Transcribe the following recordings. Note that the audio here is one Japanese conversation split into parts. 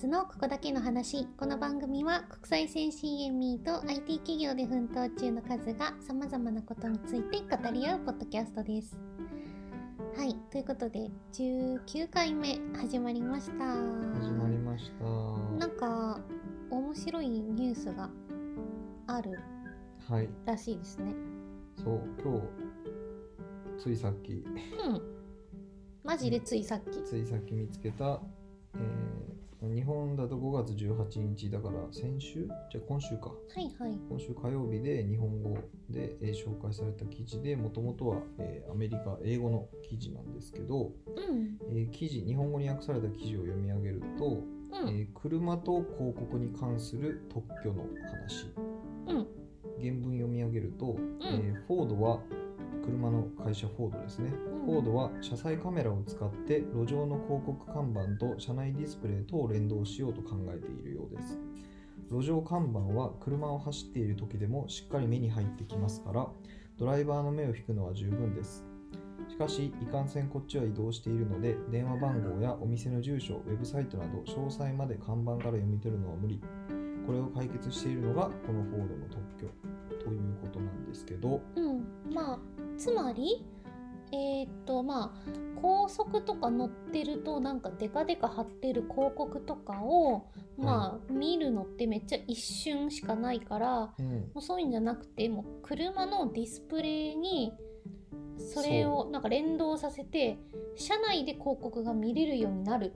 ズのここだけの話。この番組は国際線 CME と IT 企業で奮闘中のカズがさまざまなことについて語り合うポッドキャストです。はいということで19回目始まりました。始まりました。なんか面白いニュースがあるはい。らしいですね。そう今日ついさっき。うん。マジでついさっき。ついさっき見つけた、えー日本だと5月18日だから先週？じゃあ今週か。はいはい。今週火曜日で日本語で、えー紹介された記事でもともとは、えーアメリカ英語の記事なんですけど、うん。えー記事日本語に訳された記事を読み上げると、うん。えー車と広告に関する特許の話。うん。原文読み上げると、えーフォードは車の会社フォードですね、うんフォードは車載カメラを使って路上の広告看板と車内ディスプレイとを連動しようと考えているようです。路上看板は車を走っている時でもしっかり目に入ってきますからドライバーの目を引くのは十分です。しかしいかんせんこっちは移動しているので電話番号やお店の住所ウェブサイトなど詳細まで看板から読み取るのは無理。これを解決しているのがこのフォードの特許ということなんですけど。うん、まあつまりえーっとまあ高速とか乗ってるとなんかデカデカ貼ってる広告とかをまあ見るのってめっちゃ一瞬しかないからうん。もうそういうんじゃなくてもう車のディスプレイにそれをなんか連動させて車内で広告が見れるようになる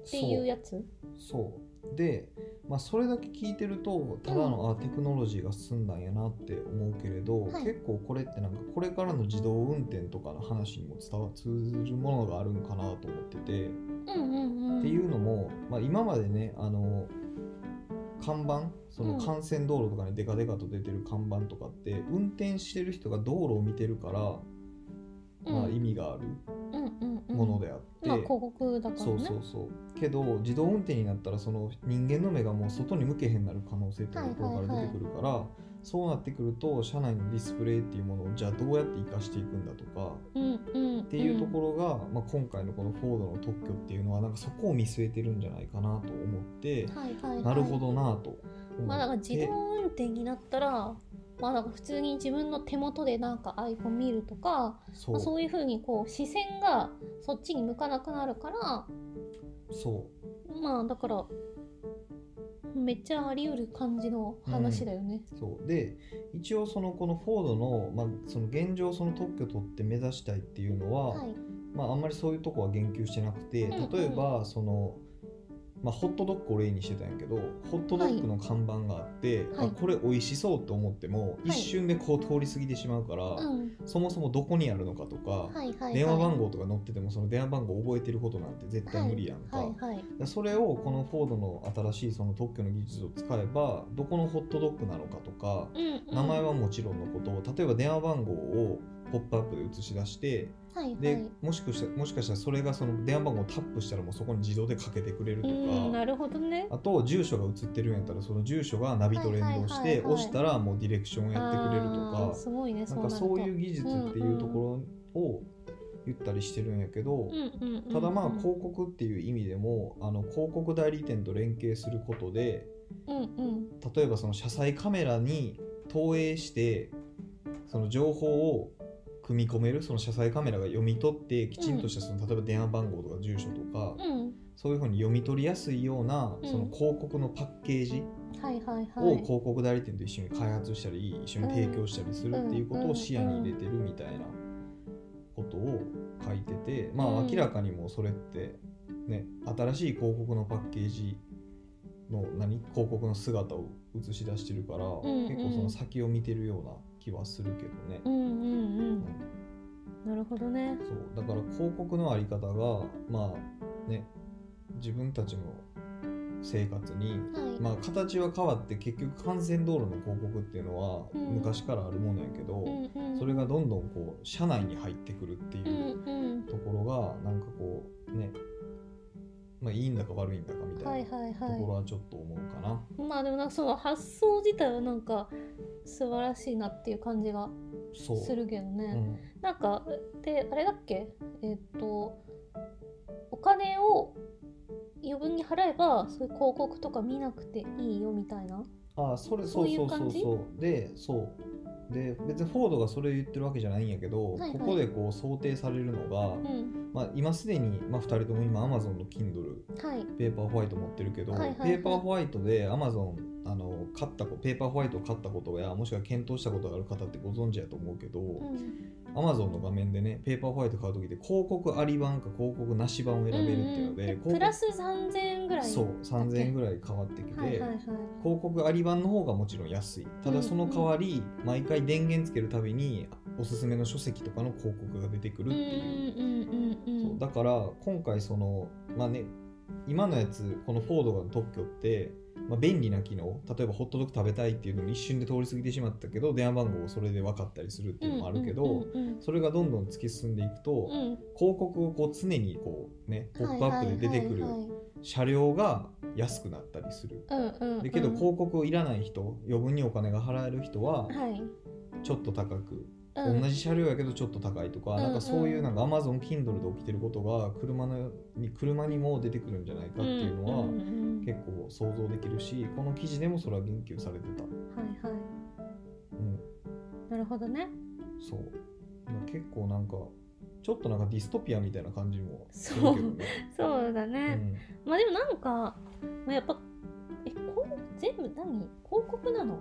っていうやつ？そうで、まあ、それだけ聞いてるとただの、あテクノロジーが進んだんやなって思うけれど、はい。結構これってなんかこれからの自動運転とかの話にも伝わ通ずるものがあるんかなと思ってて、うんうんうん。っていうのも、まあ、今までねあの看板そのうん。幹線道路とかにデカデカと出てる看板とかって運転してる人が道路を見てるから、まあ、うん意味がある。うんうんうんものであって、まあ広告だからね。そうそうそう。けど自動運転になったらその人間の目がもう外に向けへんなる可能性っていうのがこれから出てくるから、そうなってくると車内のディスプレイっていうものをじゃあどうやって活かしていくんだとかうんうんっていうところが、まあ、今回のこのフォードの特許っていうのはなん。かそこを見据えてるんじゃないかなと思って、はいはいはい、なるほどなとまあだから自動運転になったらまあだから普通に自分の手元でなんか iPhone 見るとかそう,、まあ、そういう風にこう視線がそっちに向かなくなるからそう。まあだからめっちゃあり得る感じの話だよね。そう。で一応そのこのフォードの,、まあ、その現状その特許取って目指したいっていうのは、はい、まあ、あんまりそういうとこは言及してなくてうんうん。例えばその、まあ、ホットドッグを例にしてたんやけどホットドッグの看板があって、はいあこれ美味しそうと思っても、い一瞬でこう通り過ぎてしまうから、うん、そもそもどこにあるのかとか、はいはいはい。電話番号とか載っててもその電話番号覚えてることなんて絶対無理やんか。はいはい。でそれをこのフォードの新しいその特許の技術を使えばどこのホットドッグなのかとかうんうん、名前はもちろんのことを例えば電話番号をポップアップで映し出してはいはい、でもしかしたらもしかしたらそれがその電話番号をタップしたらもうそこに自動でかけてくれるとうん、なかるほどね。あと住所が映ってるんやったらその住所がナビと連動して押したらもうディレクションをやってくれるとか。すごいね。なんかそういう技術っていうところを言ったりしてるんやけどただまあ広告っていう意味でもあの広告代理店と連携することでうんうん。例えばその車載カメラに投影してその情報を組み込めるその車載カメラが読み取ってきちんとしたその例えば電話番号とか住所とか、うん。そういうふうに読み取りやすいようなうん。その広告のパッケージをはい。広告代理店と一緒に開発したり一緒に提供したりするっていうことを視野に入れてるみたいなことを書いててまあうん明らかにもうそれってね新しい広告のパッケージの何広告の姿を映し出してるから、結構その先を見てるような気はするけどね。うんうんううんん。なるほどね。そうだから広告のあり方がまあね自分たちの生活に、はい。まあ、形は変わって結局幹線道路の広告っていうのはうん昔からあるものやけど、うんうん、それがどんどんこう車内に入ってくるってういう。ところがなんかこうねまあいいんだか悪いんだかみたはいいなはい。ところははちょっと思うかな。い。まあでもなんかその発想自体はなんか素晴らしいなっていう感じがするけどね。うん。なんかであれだっけ？えっとお金を余分に払えばはそういう広告とか見なくていいよみたいな。あそれそそううそう。うい感じ？そうそうでそうで別にフォードがそれを言ってるわけじゃないんやけど、はいはい。ここでこう想定されるのが、うん。まあ、今すでに、まあ、2人とも今 Amazon の Kindle はい。ペーパーホワイト持ってるけど、はいはいはい。ペーパーホワイトで Amazon あの買ったこペーパーホワイトを買ったことやもしくは検討したことがある方ってご存知やと思うけど、うん。Amazon の画面でねペーパーホワイト買う時って広告あり版か広告なし版を選べるっていうので、うんプラス3000円ぐらいそう3000円ぐらい変わってきて、はいはいはい。広告あり版の方がもちろん安い。ただその代わり、毎回電源つけるたびにおすすめの書籍とかの広告が出てくるっていう,、うんうんうんうんそうだから今回そのまあね今のやつこのフォードの特許って、まあ、便利な機能例えばホットドッグ食べたいっていうのに一瞬で通り過ぎてしまったけど電話番号をそれで分かったりするっていうのもあるけど、それがどんどん突き進んでいくと、うん。うん広告をこう常にこうねポップアップで出てくる車両が安くなったりする。だけど広告いらない人余分にお金が払える人ははい。ちょっと高く、うん同じ車両やけどちょっと高いとか、うんなんかそういうなんか Amazon Kindle で起きてることが車のに車にも出てくるんじゃないかっていうのは結構想像できるしこの記事でもそれは言及されてた、はいはい。うん、なるほどね。そう。結構なんかちょっとなんかディストピアみたいな感じもするけどね。そう。だね、うん。まあでもなんか、まあ、やっぱえこう全部何？広告なの、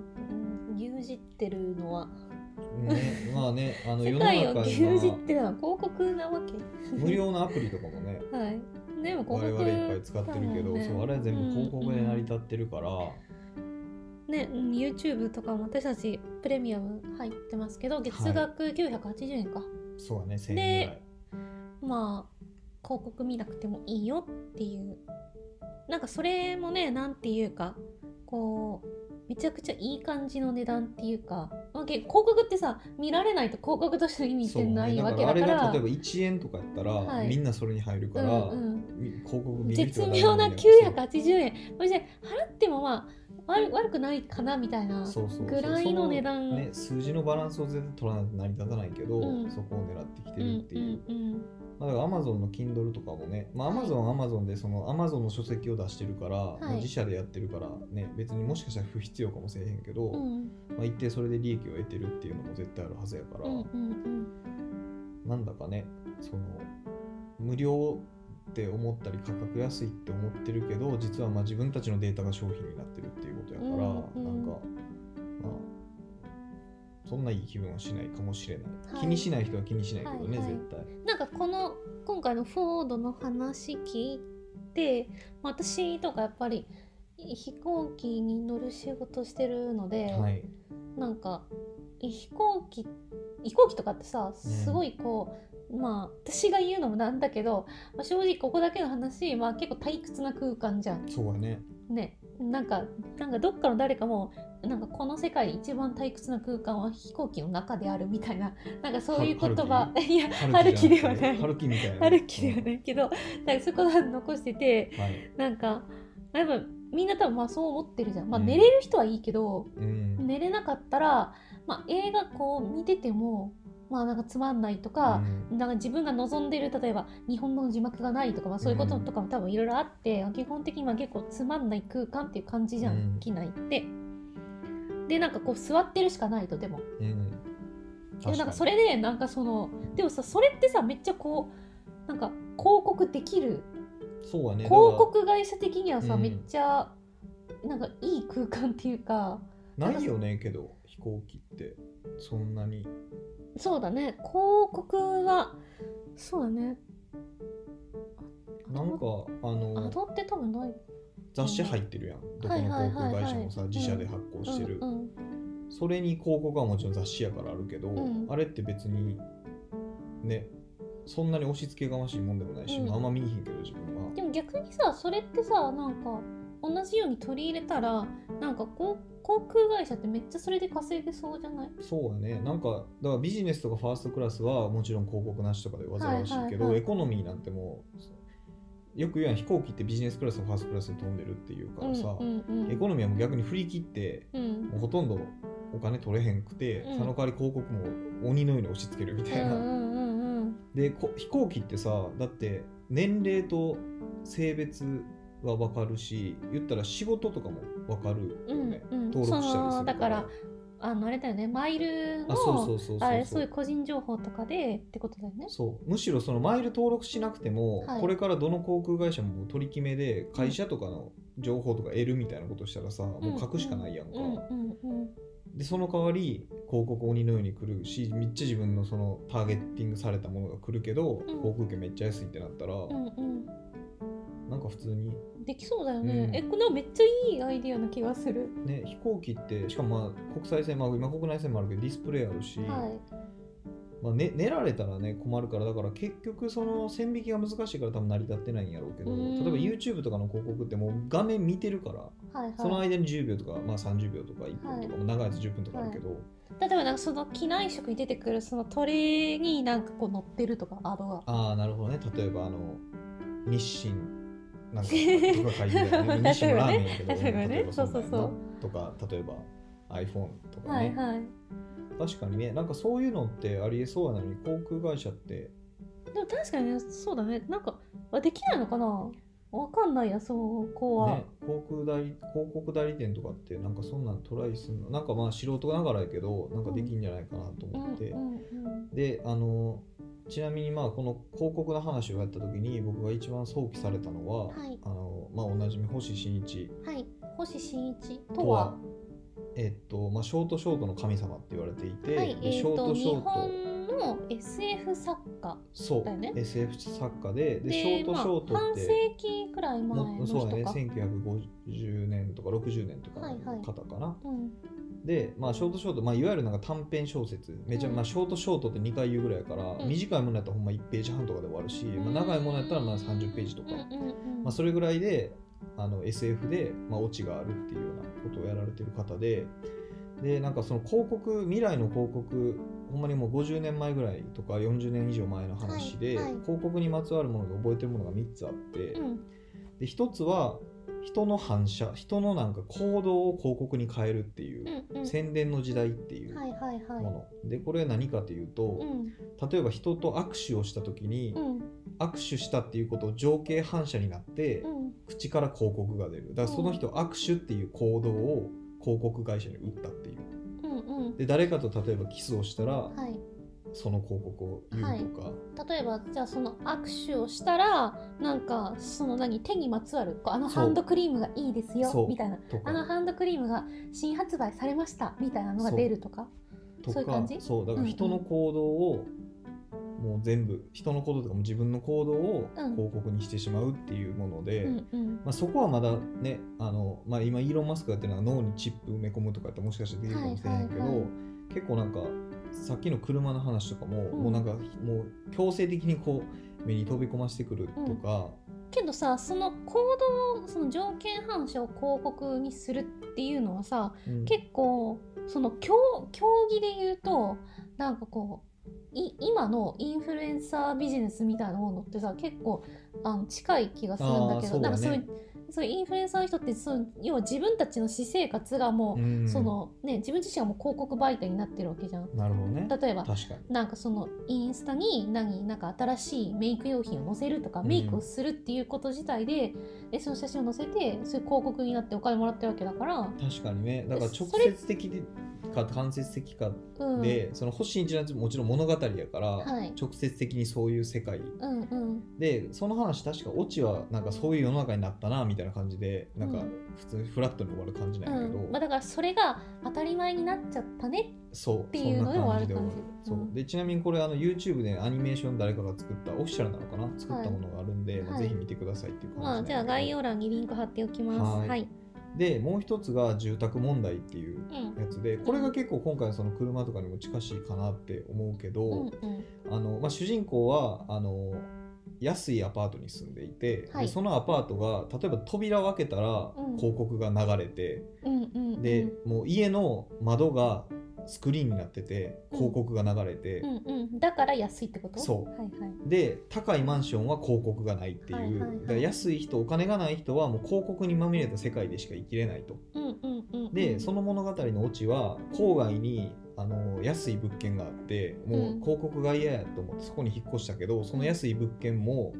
うん、牛耳ってるのはね、まあね、あの世世の中牛耳ってるのは広告なわけ。無料のアプリとかもね、はい。でも我広告々いっぱい使ってるけど、ね。そうあれは全部広告で成り立うんってるから、うん。ねうん YouTube とかも私たちプレミアム入ってますけど月額980円か、そうだね、1000円ぐらい。まあ広告見なくてもいいよっていう。なんかそれもねなんていうかこうめちゃくちゃいい感じの値段っていうか、まあ、け広告ってさ見られないと広告としての意味ってないわけだから。あれが例えば1円とかやったら、はい。みんなそれに入るから、うんうん。み広告見る絶妙な誰も見ない980円。そして払ってもまあ悪悪くないかなみたいなぐらいの値段。そね、数字のバランスを絶対取らないと成り立たないけど、うん。そこを狙ってきてうんるっていう、うんうんまあ、だから Amazon の Kindle とかもね、まあ、はい。Amazon は Amazon でその Amazon の書籍を出してるから、い。まあ自社でやってるからね別にもしかしたら不必要かもしれへんけど、うんまあ、一定それで利益を得てるっていうのも絶対あるはずやから、うんうん。なんだかねその無料って思ったり価格安いって思ってるけど実はまあ自分たちのデータが商品になってるっていうことやから、うんうん。なんかまあそんないい気分はしないかもしれない、はい。気にしない人は気にしないけどね、はいはい。絶対。なんかこの今回のフォードの話聞いてまあ私とかやっぱり飛行機に乗る仕事してるので、はい。なんかえ飛行機飛行機とかってさすごいこう、まあ私が言うのもなんだけど、まあ、正直ここだけの話、まあ、結構退屈な空間じゃん。そうやね。ねなんかなんかどっかの誰かもなんかこの世界一番退屈な空間は飛行機の中であるみたいななんかそういう言葉 いや春樹ではない。春樹みたいな。春樹ではないけどなんかそこは残しててはい。なんかやっぱみんな多分まあそう思ってるじゃん、まあ、うん。寝れる人はいいけど、うん。寝れなかったら、まあ、映画こう見ててもまあなんかつまんないとか、うん。なんか自分が望んでる例えば日本語の字幕がないとか、まあ、そういうこととかも多分いろいろあって、基本的には結構つまんない空間っていう感じじゃん、うん。機内って。でなんかこう座ってるしかないとでも。うん。でなんかそれれでなんかそのでもさそれってさめっちゃこうなんか広告できる。そうやね。広告会社的にはさ、うん。めっちゃなんかいい空間っていうか。ないよねけど飛行機って。そんなにそうだね。広告はそうだね。なんかあアのドって多分ない。雑誌入ってるやん。どこはいの航はいはいはい。空会社もさ自社で発行してる。うんうん。それに広告はもちろん雑誌やからあるけど、うん。あれって別にねそんなに押し付けがましいもんでもないし、ああんま見えへんけど自分は。でも逆にさそれってさなんか同じように取り入れたらなんかこう航空会社ってめっちゃそれで稼げそうじゃない？そうやね。なんかだからビジネスとかファーストクラスはもちろん広告なしとかで煩わしいけど、はいはいはい。エコノミーなんてもうよく言うやん飛行機ってビジネスクラスとファーストクラスで飛んでるっていうからさ、うんうんうんエコノミーはもう逆に振り切ってうん。もうほとんどお金取れへんくて、うん。その代わり広告も鬼のように押し付けるみたいな、うんうんうんうん。でこ飛行機ってさだって年齢と性別は分かるし言ったら仕事とかも分かるよね、うんうん。登録したりするだからあのあれだよね。マイルのあそうそうそうそうあれそういう個人情報とかでってことだよね。そう。むしろそのマイル登録しなくても、はい。これからどの航空会社も取り決めで会社とかの情報とか得るみたいなことしたらさ、もう書くしかないやんか、うんうんうんでその代わり広告鬼のように来るしめっちゃ自分のそのターゲッティングされたものが来るけど、うん。航空券めっちゃ安いってなったら、うんうんなんか普通に。できそうだよね、うん。えこれめっちゃいいアイディアな気がする、ね飛行機ってしかもまあ国際線まあ今国内線もあるけどディスプレイあるし、はい。まあね、寝られたらね困るからだから結局その線引きが難しいから多分成り立ってないんやろうけどうん。例えば YouTube とかの広告ってもう画面見てるからはいはい。その間に10秒とか、まあ、30秒とか1分とか、はい。長いやつ10分とかあるけど、例えばなんかその機内食に出てくるそのトレーになんかこう乗ってるとかアドが。ああなるほどね。例えばあの日清なんかとか書いね。日清のラーメンやけど例えばね。例えばそうそうそう。とか例えば iPhone とかね、はいはい。確かにね。なんかそういうのってありえそうなのに航空会社って。でも確かにねそうだね。なんかあできないのかな？わかんないやそうこうは、ね、航空代理広告代理店とかってなんかそんなんトライするの？なんかまあ素人ながらやけどなんかできんじゃないかなと思って、うんうん。であのちなみにまあこの広告の話をやった時に僕が一番想起されたのは、はい。あのまあ、おなじみ星新一。うん、はい。星新一ととははえっとまあ、ショートショートの神様って言われていて、はい。でショートショート。本の SF 作家そう、だよね？SF 作家でででショートショートまあ、半って、世紀くらい前のも人かそうだね。1950年とか60年とかはいはいの方かな、うんで、まあ、ショートショート、まあ、いわゆるなんか短編小説めちゃ、うん。まあ、ショートショートって2回言うぐらいやから、うん。短いものやったらほんま1ページ半とかで終わるし、まあ、長いものやったらまあ30ページとか、まあ、それぐらいであの SF で、まあ、オチがあるっていうようなことをやられてる方ででなんかその広告未来の広告ほんまにもう50年前ぐらいとか40年以上前の話で、はいはい。広告にまつわるもので覚えてるものが3つあって、うん。で1つは人の反射人のなんか行動を広告に変えるっていう、うんうん。宣伝の時代っていうはいはいはい。もの、でこれ何かというと、うん。例えば人と握手をした時に、うん。握手したっていうことを情景反射になって、うん。口から広告が出る。だからその人握手っていう行動を広告会社に売ったっていう。うんうん。で誰かと例えばキスをしたら、はいその広告を言うとか、例えばじゃあその握手をしたらなんかその何手にまつわるこうあのハンドクリームがいいですよみたいな。あのハンドクリームが新発売されましたみたいなのが出るとか？そういう感じ？そう。だから人の行動を、もう全部人の行動とかも自分の行動をうん。広告にしてしまうっていうもので、うんうん。まあ、そこはまだねあの、まあ、今イーロン・マスクがやってるのは脳にチップ埋め込むとかってもしかしたらできるかもしれないけど、はいはいはい。結構なんかさっきの車の話とかも、うん。もうなんかもう強制的にこう目に飛び込ませてくるとか、けどさその行動その条件反射を広告にするっていうのはさうん。結構その競競技で言うとなんかこうい今のインフルエンサービジネスみたいなものってさ結構あの近い気がするんだけどだね。なんかそういうそうインフルエンサーの人ってそう要は自分たちの私生活がもう、うん。そのね自分自身がもう広告媒体になってるわけじゃん。なるほどね。例えば確かに。なんかそのインスタに何なんか新しいメイク用品を載せるとか、うん。メイクをするっていうこと自体ででその写真を載せてそういう広告になってお金もらってるわけだから、確かにね。だから直接的か間接的かうん、で、その星新一のやつもちろん物語やから、はい。直接的にそういう世界。うんうん。でその話確かオチはなんかそういう世の中になったなみたいな感じでなんかうん普通にフラットに終わる感じなんやけど、うん。まあ、だからそれが当たり前になっちゃったね。そう。ていうのでもある感じ。そんな感じで終わる。そう。うん。でちなみにこれあの YouTube でアニメーション誰かが作ったオフィシャルなのかな？作ったものがあるんで、まあはいぜひ見てくださいっていう感じまあじゃあ概要欄欄にリンク貼っておきます。はい。はい、でもう一つが住宅問題っていううん。やつでこれが結構今回のその車とかにも近しいかなって思うけど、あのまあ、主人公はあの安いアパートに住んでいて、はい。でそのアパートが例えば扉を開けたらうん。広告が流れて、うんうんうん。でもう家の窓がスクリーンになっててうん広告が流れて、うん。うんだから安いってこと？そう。はいはい。で高いマンションは広告がないっていう、はいはいはい。安い人お金がない人はもう広告にまみれた世界でしか生きれないと。うんうんうんうん。でその物語のオチは郊外にあの安い物件があってもう広告が嫌やと思ってそこに引っ越したけどその安い物件も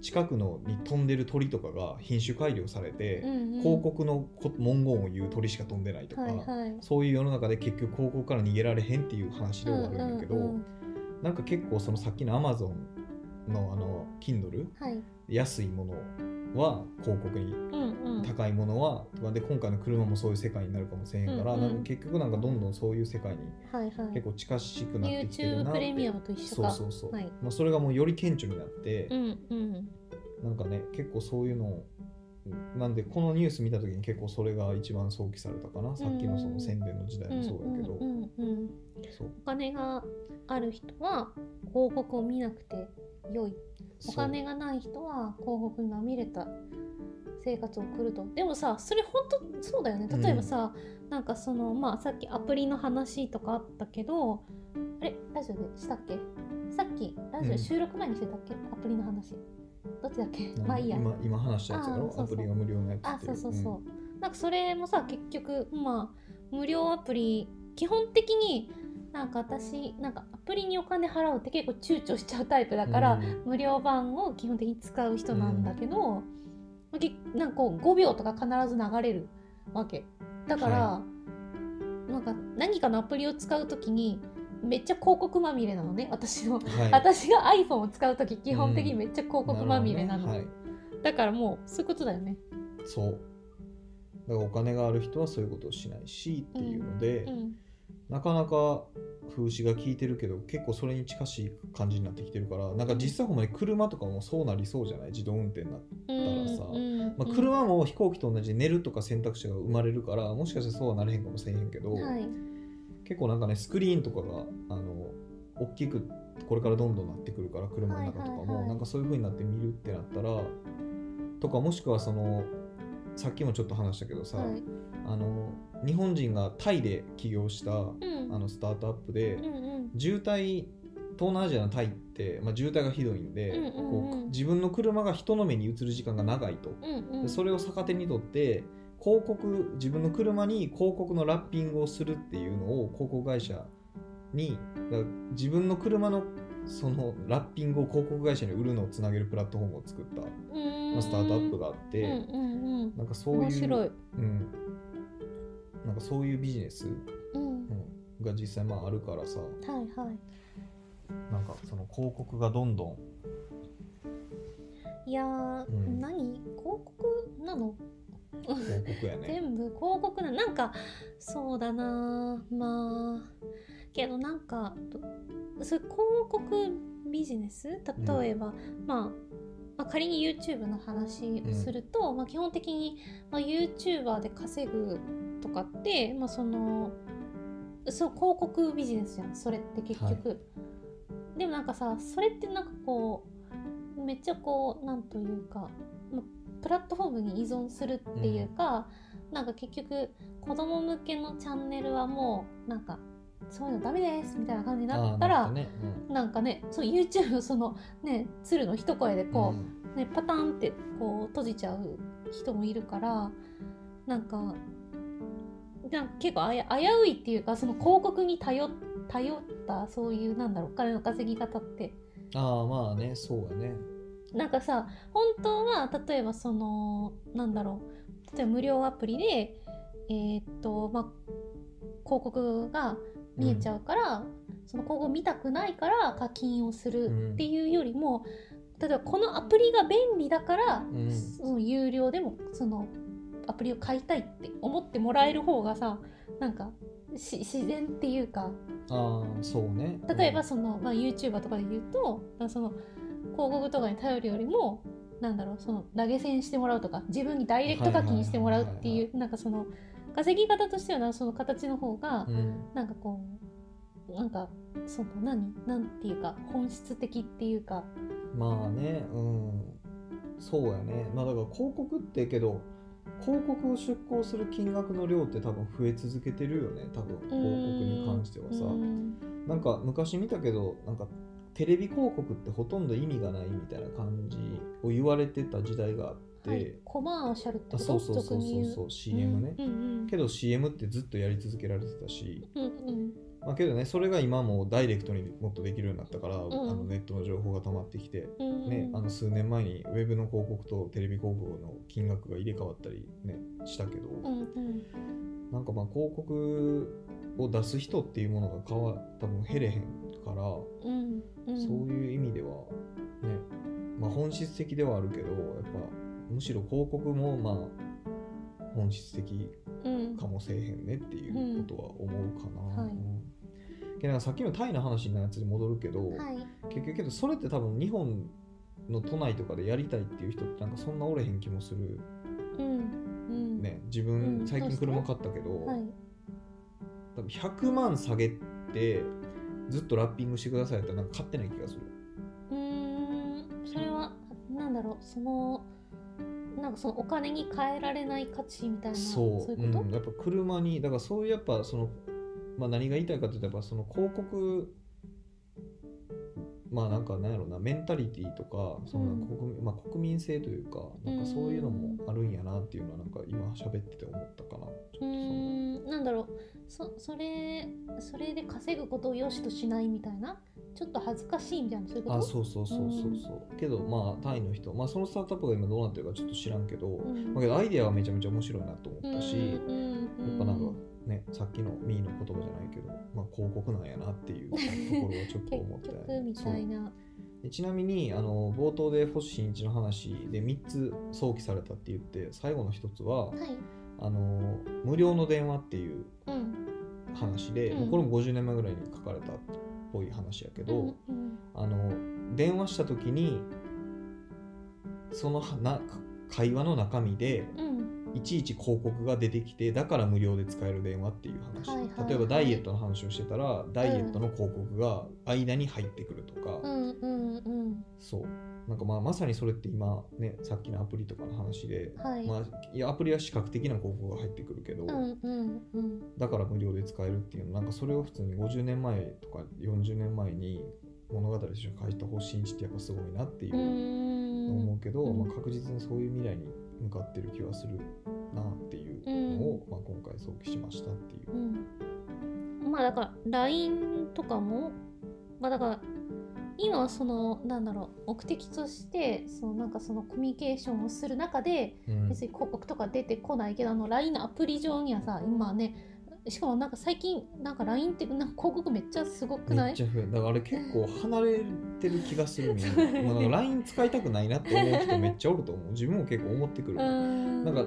近くのに飛んでる鳥とかが品種改良されて、うんうん。広告のこ文言を言う鳥しか飛んでないとか、はいはい。そういう世の中で結局広告から逃げられへんっていう話ではあるんだけど、うんうんうんなんか結構そのさっきの Amazon のあの Kindle はい。安いものは広告に。うんうん。高いものは、で今回の車もそういう世界になるかもしれへんから、うんうん。なんか結局なんかどんどんそういう世界にはいはい。結構近しくなってきてるなって。プレミアムと一緒そうかそうそう、はい。まあ、それがもうより顕著になって、うんうん。なんかね結構そういうのをなんでこのニュース見た時に結構それが一番想起されたかな、さっきのその宣伝の時代もそうやけど、お金がある人は広告を見なくて良い。お金がない人は広告にまみれた生活を送ると。でもさそれ本当そうだよね。例えばさ、なんかそのまあさっきアプリの話とかあったけどあれラジオでしたっけ？さっきラジオうん。収録前にしてたっけ、アプリの話どっちだっけ？まあいいや。今今話したやつやろ？アプリが無料のやつあそうそうそう、なんかそれもさ結局まあ無料アプリ基本的になんか私なんかアプリにお金払うって結構躊躇しちゃうタイプだから、うん。無料版を基本的に使う人なんだけど、まあけなんかこう5秒とか必ず流れるわけ。だから、はなんか何かのアプリを使う時にめっちゃ広告まみれなのね私の、はい。私が iPhone を使う時基本的にめっちゃ広告まみれなの、るほどね。だからもうそういうことだよね。はい、そう。だからお金がある人はそういうことをしないしっていうので、うん。なかなか風刺が効いてるけど結構それに近しい感じになってきてるからなんか実際ほんまに車とかもそうなりそうじゃない？自動運転になって、らさ。うんまあ、車も飛行機と同じで寝るとか選択肢が生まれるからもしかしたらそうはなれへんかもしれへんけど、はい結構なんかねスクリーンとかがあの大きくこれからどんどんなってくるから車の中とかも、はいはいはい。なんかそういう風になって見るってなったらとかもしくはそのさっきもちょっと話したけどさ、はい。あの日本人がタイで起業したうん。あのスタートアップで、うんうん。渋滞東南アジアのタイって、まあ、渋滞がひどいんで、こう自分の車が人の目に映る時間が長いと、うんうん。でそれを逆手にとって広告自分の車に広告のラッピングをするっていうのを広告会社に自分の車のそのラッピングを広告会社に売るのをつなげるプラットフォームを作った、スタートアップがあって、うんうんうん。なんかそういううん、なんかそういうビジネス、が実際まああるからさはいはい。なんかその広告がどんどんいやー、うん。何？広告なの？広告やね。全部広告ななんかそうだな。まあけどなんかどそういう広告ビジネス？例えば、まあまあ、仮に YouTube の話をすると、まあ、基本的に、まあ、YouTuber で稼ぐとかって、まあ、そのそう広告ビジネスじゃんそれって結局、でもなんかさそれってなんかこうめっちゃこうなんというか、まあ、プラットフォームに依存するっていうか、なんか結局子供向けのチャンネルはもうなんかそういうのダメですみたいな感じになったらなんかね。なんかねそう YouTube のそのね鶴の一声でうん。こう、ね、パターンってこう閉じちゃう人もいるからなんかなんか結構あや危ういっていうかその広告に頼頼ったそういうなんだろうお金の稼ぎ方って。ああまあねそうやね。なんかさ本当は例えばそのなんだろう例えば無料アプリでえーっとまあ広告が見えちゃうから、その広告見たくないから課金をするっていうよりも、例えばこのアプリが便利だから、ん。その有料でもそのアプリを買いたいって思ってもらえる方がさなんかし自然っていうか。ああそうね。例えばその、まあ、YouTuber とかで言うとその広告とかに頼るよりもなんだろうその投げ銭してもらうとか自分にダイレクト課金してもらうってはいうなんかその稼ぎ方としてはなその形の方がうん、うんなんかこうなんかその何なんていうか本質的っていうか。まあね、うん、そうやね。まあだから広告ってけど、広告を出稿する金額の量って多分増え続けてるよね、多分。広告に関してはさ。うん。なんか昔見たけど、なんかテレビ広告ってほとんど意味がないみたいな感じを言われてた時代があって、はい、コマーシャルってあことそうそうそうそうそう CM ね、うんうんけど CM ってずっとやり続けられてたし、うんうん。ままあ、けどねそれが今もうダイレクトにもっとできるようになったから、ん。あのネットの情報が溜まってきて、うんね、あの数年前にウェブの広告とテレビ広告の金額が入れ替わったり、ね、したけど、うんうん。なんかまあ広告を出す人っていうものが変わ多分減れへんから、うんうん。そういう意味ではね、まあ、本質的ではあるけどやっぱむしろ広告もまあ本質的うん。かもせえへんねっていうことは思うかな。はい。うんかさっきのタイの話のやつに戻るけど、はい。結局けどそれって多分日本の都内とかでやりたいっていう人ってなんかそんなおれへん気もする。うん。うん。ね自うん。分最近車買ったけど、はい。多分100万下げてずっとラッピングしてくださいってなんか買ってない気がする。うーんそれはなんだろうそのなんかそのお金に換えられない価値みたいなそういうこと、うん、やっぱ車にだからそういうやっぱその、まあ、何が言いたいかというとやっぱその広告まあなんかなんやろうなメンタリティとかそのうん。国民,、まあ、国民性というかなんかそういうのもあるんやなっていうのはなんか今喋ってて思ったかな。ちょっとうそのなんだろう。そそれそれで稼ぐことを良しとしないみたいな？ちょっと恥ずかしいみたいなそういうこと？あそうそうそうそうそう。けどまあタイの人まあそのスタートアップが今どうなってるかちょっと知らんけど、うん。まあ、けどアイデアはめちゃめちゃ面白いなと思ったし、うんうんうん。やっぱなんかねさっきのミーの言葉じゃないけど、まあ、広告なんやなっていうところをちょっと思ったよ結局みたいな。でちなみにあの冒頭で星新一の話で3つ想起されたって言って最後の1つははい。あの無料の電話っていううん。話で、うん。これも50年前ぐらいに書かれたっぽい話やけど、うんうん。あの電話した時にそのな会話の中身でうんいちいち広告が出てきてだから無料で使える電話っていう話、はいはいはい。例えばダイエットの話をしてたらダイエットの広告が間に入ってくるとか、うんうんうんそう。なんかまあまさにそれって今ねさっきのアプリとかの話で、はい。まあ、いやアプリは視覚的な広告が入ってくるけど、うんうんうん。だから無料で使えるっていうの。なんかそれを普通に50年前とか40年前に物語として書いた方針値ってやっぱすごいなっていう思うけど、うん。まあ、確実にそういう未来に向かってる気はするなっていうのを、まあ、今回想起しましたっていう。う。ん。まあだから LINE とかもまあだから今はそのなんだろう目的としてそのなんかそのコミュニケーションをする中でうん。別に広告とか出てこないけどあの LINE のアプリ上にはさ今ねしかもなんか最近なんか LINE ってなんか広告めっちゃすごくない？めっちゃ増え。だからあれ結構離れてる気がするみんな。もう LINE 使いたくないなって思う人めっちゃおると思う。自分も結構思ってくる、うん。なんか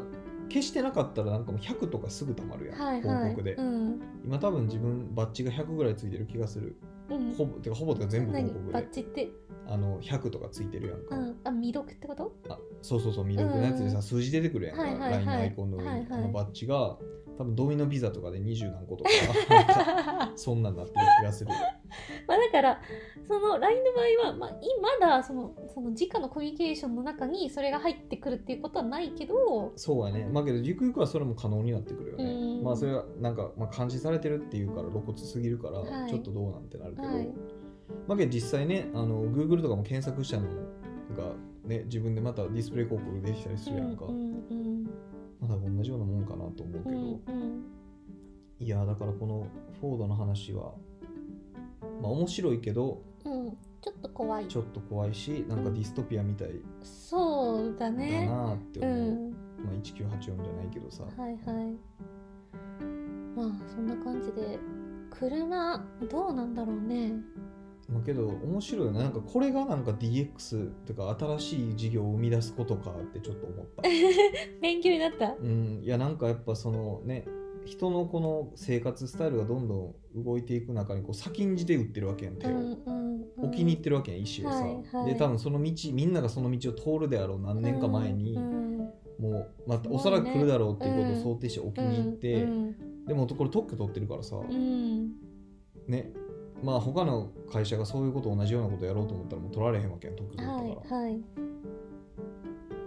消してなかったらなんかもう100とかすぐたまるやん、はいはい。広告で、うん。今多分自分バッジが100ぐらいついてる気がする。うん。ほぼてかほぼとか全部何？広告で。バッチって、あの100とかついてるやんか、うん、あ未読ってこと？あそうそうそう。魅力のやつでさ、うん数字出てくるやんか、はいはいはい。LINE のアイコンの上に、はいはい。あのバッジが多分ドミノピザとかで20何個とか そんなんなってる気がする。まあだからその LINE の場合は、まあ、いまだそのその直のコミュニケーションの中にそれが入ってくるっていうことはないけどそうやね。まあけどゆくゆくはそれも可能になってくるよね。うん。まあそれはなんか、まあ、監視されてるっていうから露骨すぎるから、はい。ちょっとどうなんてなるけど、はい。まあけど実際ねあの Google とかも検索したのがね自分でまたディスプレイ広告できたりするやんか、うんうんまだ同じようなもんかなと思うけど、うんうん。いやだからこのフォードの話はまあ面白いけどうん。うんちょっと怖い。ちょっと怖いしなんかディストピアみたいそうだだねなってう思う、ん。まあ、1984じゃないけどさ、はいはい。まあそんな感じで車どうなんだろうねまあ、けど面白いよね。なんかこれがなんか DX とか新しい事業を生み出すことかってちょっと思った。勉強になった？うん。いやなんかやっぱそのね人のこの生活スタイルがどんどん動いていく中にこう先んじて売ってるわけやん手を、うんうんうん。置きに行ってるわけやん意思をさ、はいはい。で多分その道みんながその道を通るであろう何年か前に、うんもう、まあすごいねおそらく来るだろうっていうことを想定して置きに行って、うんでもこれ特許取ってるからさ、うん。ねまあ他の会社がそういうこと同じようなことやろうと思ったらもう取られへんわけやん特許取ったから、はいはい。っ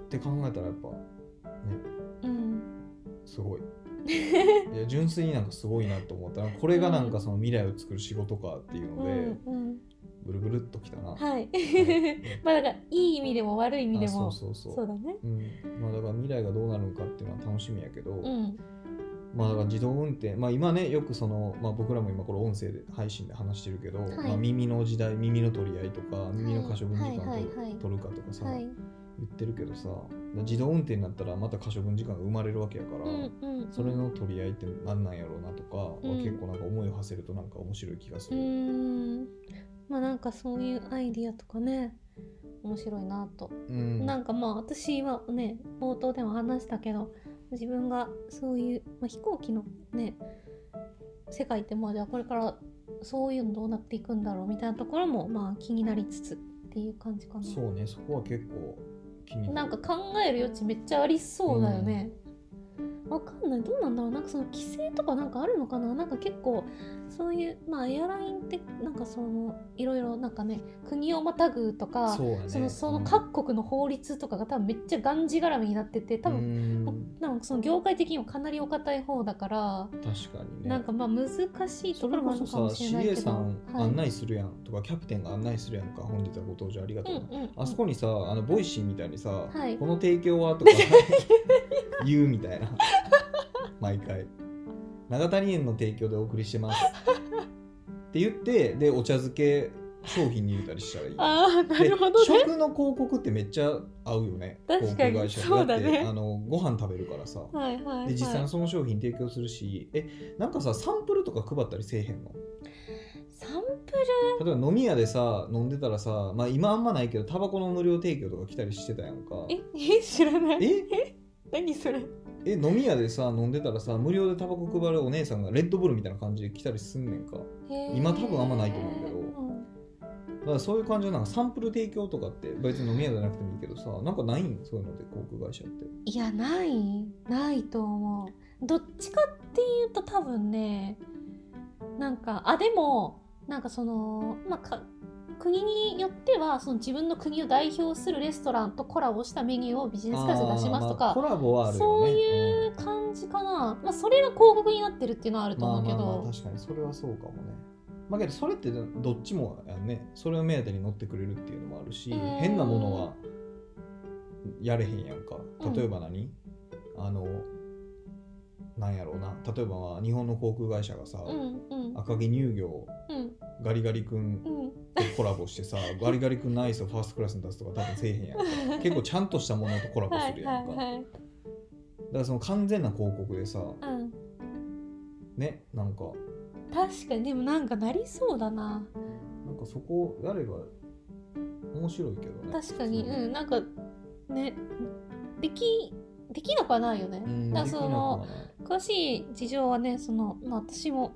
て考えたらやっぱね。うん。すごい。いや純粋になんかすごいなと思った。らこれがなんかその未来を作る仕事かっていうので、うんうん。ブルブルっときたな、はい。まあだからいい意味でも悪い意味であもそうそうそう。そうだね。うん。まあ、だから未来がどうなるのかっていうのは楽しみやけど、うんまあだから自動運転、まあ今ね、よくその、まあ僕らも今これ音声で配信で話してるけど、はい。まあ耳の時代、耳の取り合いとか、耳の可処分時間と、はい取るかとかさ、はい。言ってるけどさ、自動運転になったらまた可処分時間が生まれるわけやから、うんうんそれの取り合いって何なんやろうなとか、うん。結構なんか思いを馳せるとなんか面白い気がすうる。まあなんかそういうアイディアとかね面白いなと、うん。なんかまあ私はね冒頭でも話したけど自分がそういう、まあ、飛行機のね世界ってまあじゃあこれからそういうのどうなっていくんだろうみたいなところもまあ気になりつつっていう感じかなそうね、そこは結構気になる。なんか考える余地めっちゃありそうだよね。わかんない。どうなんだろう。なんかその規制とかなんかあるのかな。なんか結構そういうまあエアラインってなんかそのいろいろなんかね国をまたぐとかそね。そのそのうん各国の法律とかが多分めっちゃがんじがらめになってて多分、うん。なんかその業界的にもかなりお堅い方だから、確かにね。なんかまあ難しいところもあるのかもしれない CA けどさんはい。案内するやんとかキャプテンが案内するやんか本日はご登場ありがとうな、うんうんうん。あそこにさあのボイシーみたいにさ、はい。この提供はとか 言うみたいな。毎回。長谷園の提供でお送りしてます。って言ってでお茶漬け商品に入れたりしたらいい。ああなでるほどね。食の広告ってめっちゃ合うよね。確かに。そうだね。ってあのご飯食べるからさ。はいはい、はい、で実際にその商品提供するし。えなんかさサンプルとか配ったりせえへんの？サンプ例えば飲み屋でさ飲んでたらさ、まあ、今あんまないけどタバコの無料提供とか来たりしてたやんか。え知らない。え？何それ？え飲み屋でさ飲んでたらさ無料でタバコ配るお姉さんがレッドブルみたいな感じで来たりすんねんか。今多分あんまないと思うけど。うんだからそういう感じのなんかサンプル提供とかって別に飲み屋じゃなくてもいいけどさなんかないん？そういうので航空会社って。いやない。ないと思う。どっちかっていうと多分ねなんかあでもなんかそのまあか国によってはその自分の国を代表するレストランとコラボしたメニューをビジネスクラスで出しますとか、そういう感じかな、まあ、それが広告になってるっていうのはあるうんと思うけど、まあまあまあ確かに。それはそうかもね。まあけどそれってどっちもね。それを目当てに乗ってくれるっていうのもあるしうん。変なものはやれへんやんか。うん例えば何、あのなんやろうな。例えばまあ日本の航空会社がさ、うんうん。赤城乳業うん。ガリガリ君うん。とコラボしてさ ガリガリ君のアイスをファーストクラスに出すとか多分せえへんやんか。結構ちゃんとしたものとコラボはいするやんか、はいはいだからその完全な広告でさうん。ねなんか。確かにでもなんかなりそうだな。なんかそこやれば面白いけどね。確かにそううんなんかねできできなくはないよね、うんだからその詳しい事情はねその、まあ、私も、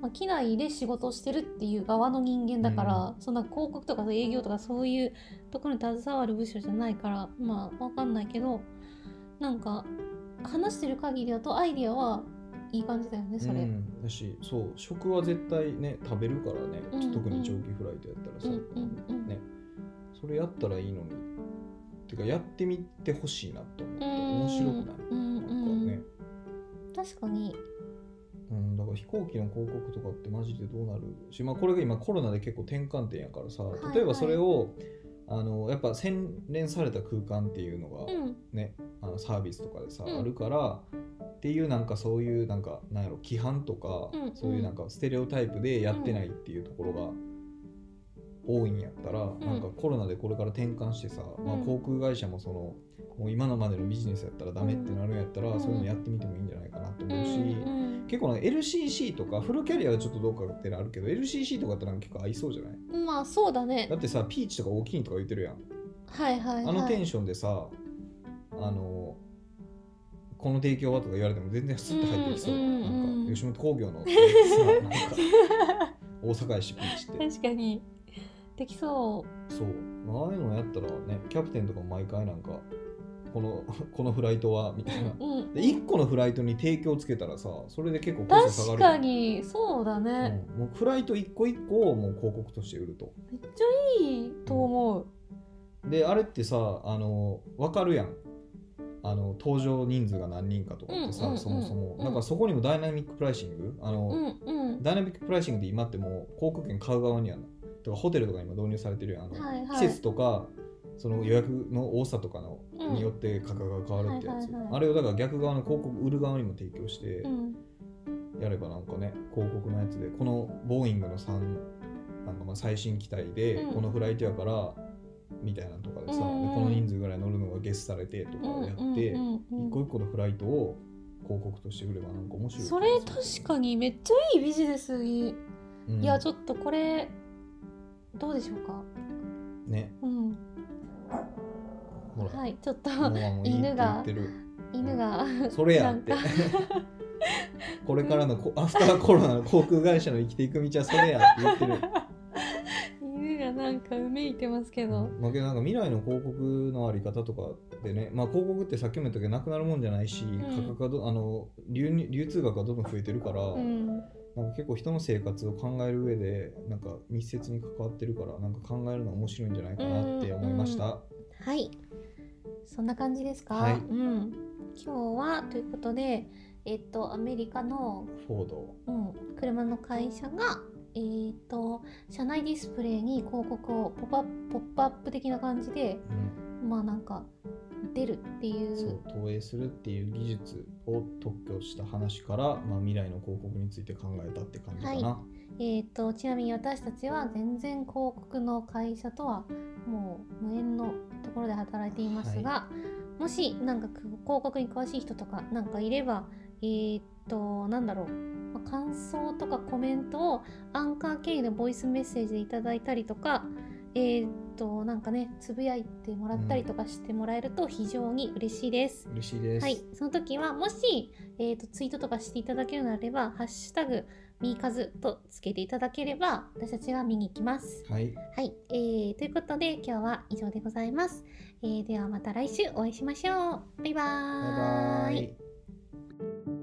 まあ、機内で仕事をしてるっていう側の人間だから、そんな広告とか営業とかそういうところに携わる部署じゃないからまあわかんないけどなんか話してる限りだとアイディアはいい感じだよねそれ。うん、だしそう食は絶対ね食べるからね、うん特に長期フライトやったらさ、うんうんうん。ね。それやったらいいのに。てかやってみてほしいなと思って面白くない、うん確かに。うん、だから飛行機の広告とかってマジでどうなる？し、まあ、これが今コロナで結構転換点やからさはい例えばそれを、あのやっぱ洗練された空間っていうのがうん。ね、あのサービスとかでさ、うん。あるからっていうなんかそういうなんかなんやろ規範とか、うん。そういうなんかステレオタイプでやってないっていうところが多いんやったら、ん。なんかコロナでこれから転換してさ、まあ、うん航空会社もそのもう今のまでのビジネスやったらダメってなるんやったら、うん。そういうのやってみてもいいんじゃないかなとうん思うし、うん。結構なんか LCC とかフルキャリアはちょっとどうかってのあるけど LCC とかってなんか結構合いそうじゃない？まあそうだね。だってさピーチとか大きいとか言ってるやん。はいはいはい。あのテンションでさ、あの、この提供はとか言われても全然スッて入ってきそう。なんか、吉本興業の 大阪やし、ピーチって。確かにできそそう。ああいうのやったらね、キャプテンとかも毎回なんか、この、このフライトは、みたいな。う、うん、で、1個のフライトに提供つけたらさ、それで結構コスト下がるよ確かにそうだね、うん。もうフライト1個1個をもう広告として売ると。めっちゃいいと思う、であれってさあの分かるやん。あの搭乗人数が何人かとかってさ、うんうんうんそもそも、うん。なんかそこにもダイナミックプライシング？あの、うんうん。ダイナミックプライシングで今ってもう航空券買う側にはとかホテルとかにも導入されてるやんあの、はいはい。季節とかその予約の多さとかの、うんによって価格が変わるってやつ、はいはいはいあれをだから逆側の広告売る側にも提供してうん。やればなんかね広告のやつでこのボーイングの3なんかまあ最新機体でうん。このフライトやからみたいなのとかでさ、うんでこの人数ぐらい乗るのがゲスされてとかをやって、うんうんうんうん。一個一個のフライトを広告として売ればなんか面白いそれ確かにめっちゃいいビジネスに、にいやちょっとこれどうでしょうか？ね。うん。はいちょっと 犬が犬がそれやって。これからのこアフターコロナの航空会社の生きていく道はそれやって言ってる。犬がなんかうめいてますけど、まあけどなんか未来の広告のあり方とかでね、まあ、広告ってさっきも言ったけどなくなるもんじゃないし、ん。価格がどあの流入流通額がどんどん増えてるから、うん、なんか結構人の生活を考える上でなんか密接に関わってるからなんか考えるのは面白いんじゃないかなって思いました。はい。そんな感じですか、はい。うん、今日はということでえっとアメリカの、フォード。うん、車の会社がえっと車内ディスプレイに広告をポップアップポップアップ的な感じでうん。まあなんか出るっていう。そう投影するっていう技術を特許した話から、まあ、未来の広告について考えたって感じかな。はえー、とちなみに私たちは全然広告の会社とはもう無縁のところで働いていますが、もしなんか広告に詳しい人とかなんかいればえー、となんだろう、まあ感想とかコメントをアンカー経由でボイスメッセージでいただいたりとかえー、となんかねつぶやいてもらったりとかしてもらえると非常に嬉しいです。嬉しいです。はい、その時はもし、えー、とツイートとかしていただけるのであれば「ハッシュタグみーかず」とつけていただければ私たちが見に行きます。はい、はい、えー、ということで今日は以上でございます。えーではまた来週お会いしましょう。バイバーバイバーイ。